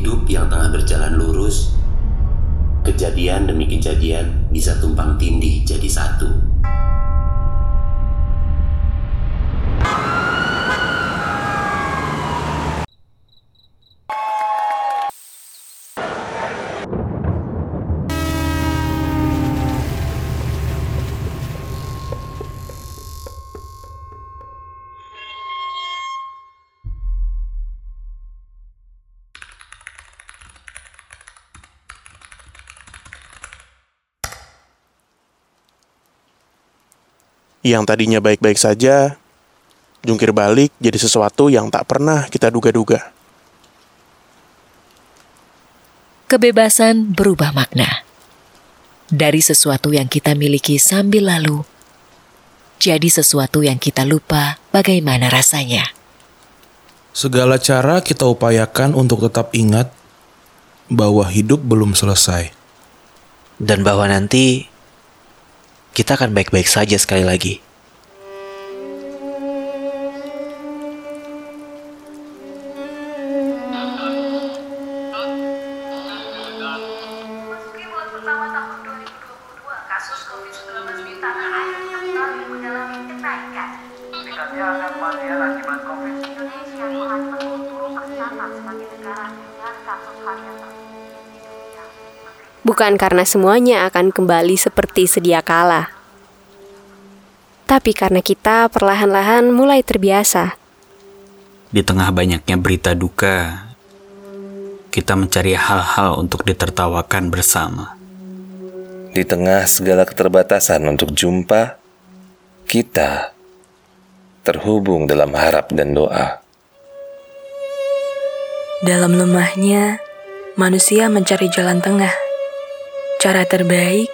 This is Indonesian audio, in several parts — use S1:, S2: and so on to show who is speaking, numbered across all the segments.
S1: Hidup yang tengah berjalan lurus, kejadian demi kejadian bisa tumpang tindih jadi satu.
S2: Yang tadinya baik-baik saja, jungkir balik jadi sesuatu yang tak pernah kita duga-duga.
S3: Kebebasan berubah makna. Dari sesuatu yang kita miliki sambil lalu, jadi sesuatu yang kita lupa bagaimana rasanya.
S4: Segala cara kita upayakan untuk tetap ingat bahwa hidup belum selesai.
S5: dan bahwa nanti kita akan baik-baik saja sekali lagi.
S6: Bukan karena semuanya akan kembali seperti sedia kala, tapi karena kita perlahan-lahan mulai terbiasa.
S7: Di tengah banyaknya berita duka, kita mencari hal-hal untuk ditertawakan bersama.
S8: Di tengah segala keterbatasan untuk jumpa, kita terhubung dalam harap dan doa.
S9: Dalam lemahnya, manusia mencari jalan tengah, cara terbaik,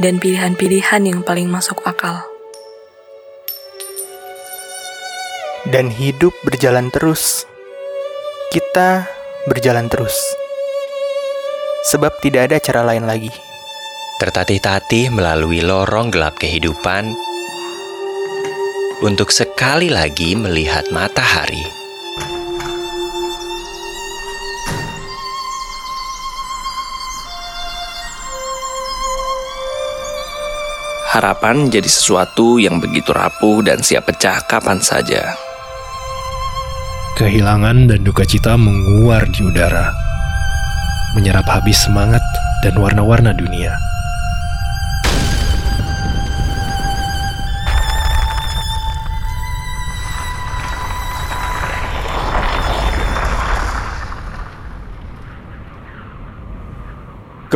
S9: dan pilihan-pilihan yang paling masuk akal.
S10: dan hidup berjalan terus. Kita berjalan terus. Sebab tidak ada cara lain lagi.
S5: Tertatih-tatih melalui lorong gelap kehidupan untuk sekali lagi melihat matahari.
S11: Harapan jadi sesuatu yang begitu rapuh dan siap pecah kapan saja.
S12: Kehilangan dan duka cita menguar di udara, menyerap habis semangat dan warna-warna dunia.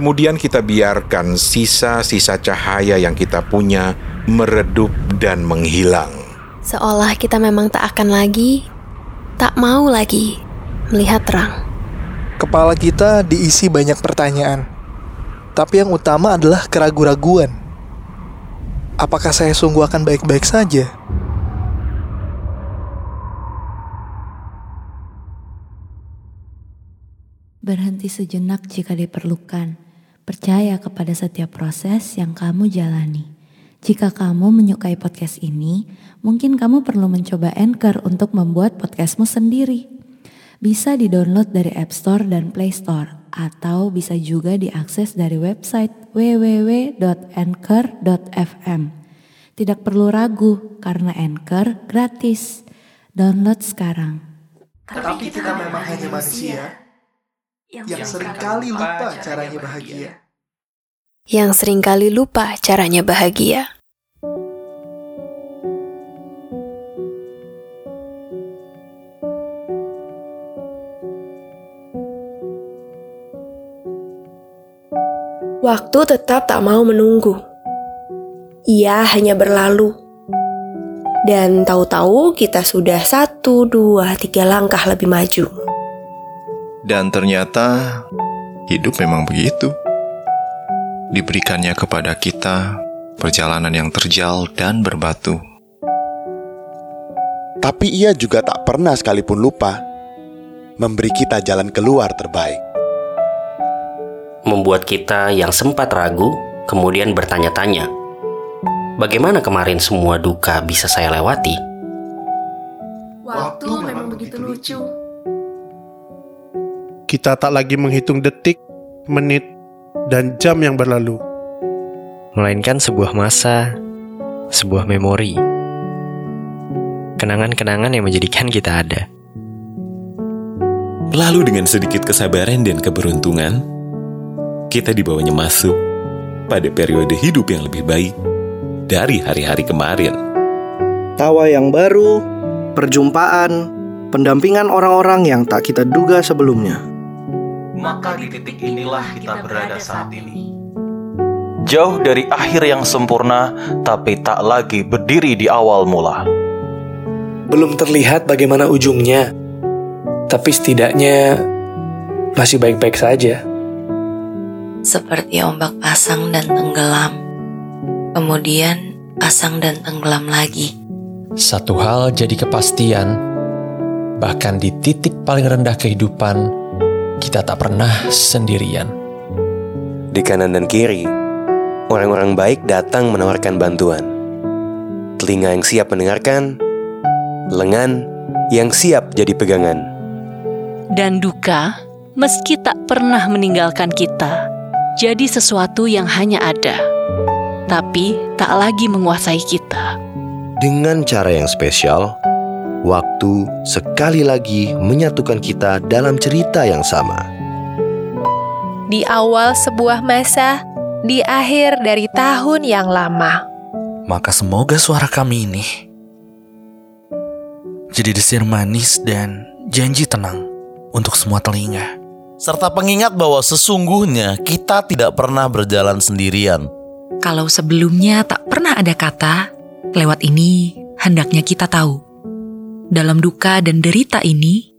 S13: Kemudian kita biarkan sisa-sisa cahaya yang kita punya meredup dan menghilang.
S6: Seolah kita memang tak akan lagi, tak mau lagi melihat terang.
S10: Kepala kita diisi banyak pertanyaan. Tapi yang utama adalah keraguan-raguan. Apakah saya sungguh akan baik-baik saja?
S14: Berhenti sejenak jika diperlukan. Percaya kepada setiap proses yang kamu jalani. Jika kamu menyukai podcast ini, mungkin kamu perlu mencoba Anchor untuk membuat podcastmu sendiri. Bisa di-download dari App Store dan Play Store, atau bisa juga diakses dari website www.anchor.fm. Tidak perlu ragu, karena Anchor gratis. Download sekarang.
S10: Tapi kita memang hanya manusia yang sering kali lupa caranya bahagia.
S6: Yang sering kali lupa caranya bahagia. Waktu tetap tak mau menunggu. Ia hanya berlalu. Dan tahu-tahu kita sudah satu, dua, tiga langkah lebih maju.
S15: Dan ternyata hidup memang begitu. Diberikannya kepada kita perjalanan yang terjal dan berbatu.
S16: Tapi ia juga tak pernah sekalipun lupa memberi kita jalan keluar terbaik.
S1: Membuat kita yang sempat ragu, kemudian bertanya-tanya, bagaimana kemarin semua duka bisa saya lewati?
S9: Waktu memang begitu lucu.
S2: Kita tak lagi menghitung detik, menit, dan jam yang berlalu.
S5: Melainkan sebuah masa, sebuah memori. Kenangan-kenangan yang menjadikan kita ada.
S17: Lalu dengan sedikit kesabaran dan keberuntungan, kita dibawanya masuk pada periode hidup yang lebih baik dari hari-hari kemarin.
S18: Tawa yang baru, perjumpaan, pendampingan orang-orang yang tak kita duga sebelumnya.
S4: Maka di titik inilah kita berada saat ini.
S19: Jauh dari akhir yang sempurna, tapi tak lagi berdiri di awal mula.
S18: Belum terlihat bagaimana ujungnya, tapi setidaknya masih baik-baik saja.
S14: Seperti ombak pasang dan tenggelam. Kemudian pasang dan tenggelam lagi.
S12: Satu hal jadi kepastian, bahkan di titik paling rendah kehidupan, kita tak pernah sendirian.
S1: Di kanan dan kiri, orang-orang baik datang menawarkan bantuan. Telinga yang siap mendengarkan, lengan yang siap jadi pegangan.
S20: Dan duka, meski tak pernah meninggalkan kita, jadi sesuatu yang hanya ada, tapi tak lagi menguasai kita.
S21: Dengan cara yang spesial, waktu sekali lagi menyatukan kita dalam cerita yang sama.
S22: Di awal sebuah masa, di akhir dari tahun yang lama.
S4: Maka semoga suara kami ini jadi desir manis dan janji tenang untuk semua telinga.
S23: Serta pengingat bahwa sesungguhnya kita tidak pernah berjalan sendirian.
S3: Kalau sebelumnya tak pernah ada kata, lewat ini hendaknya kita tahu. Dalam duka dan derita ini.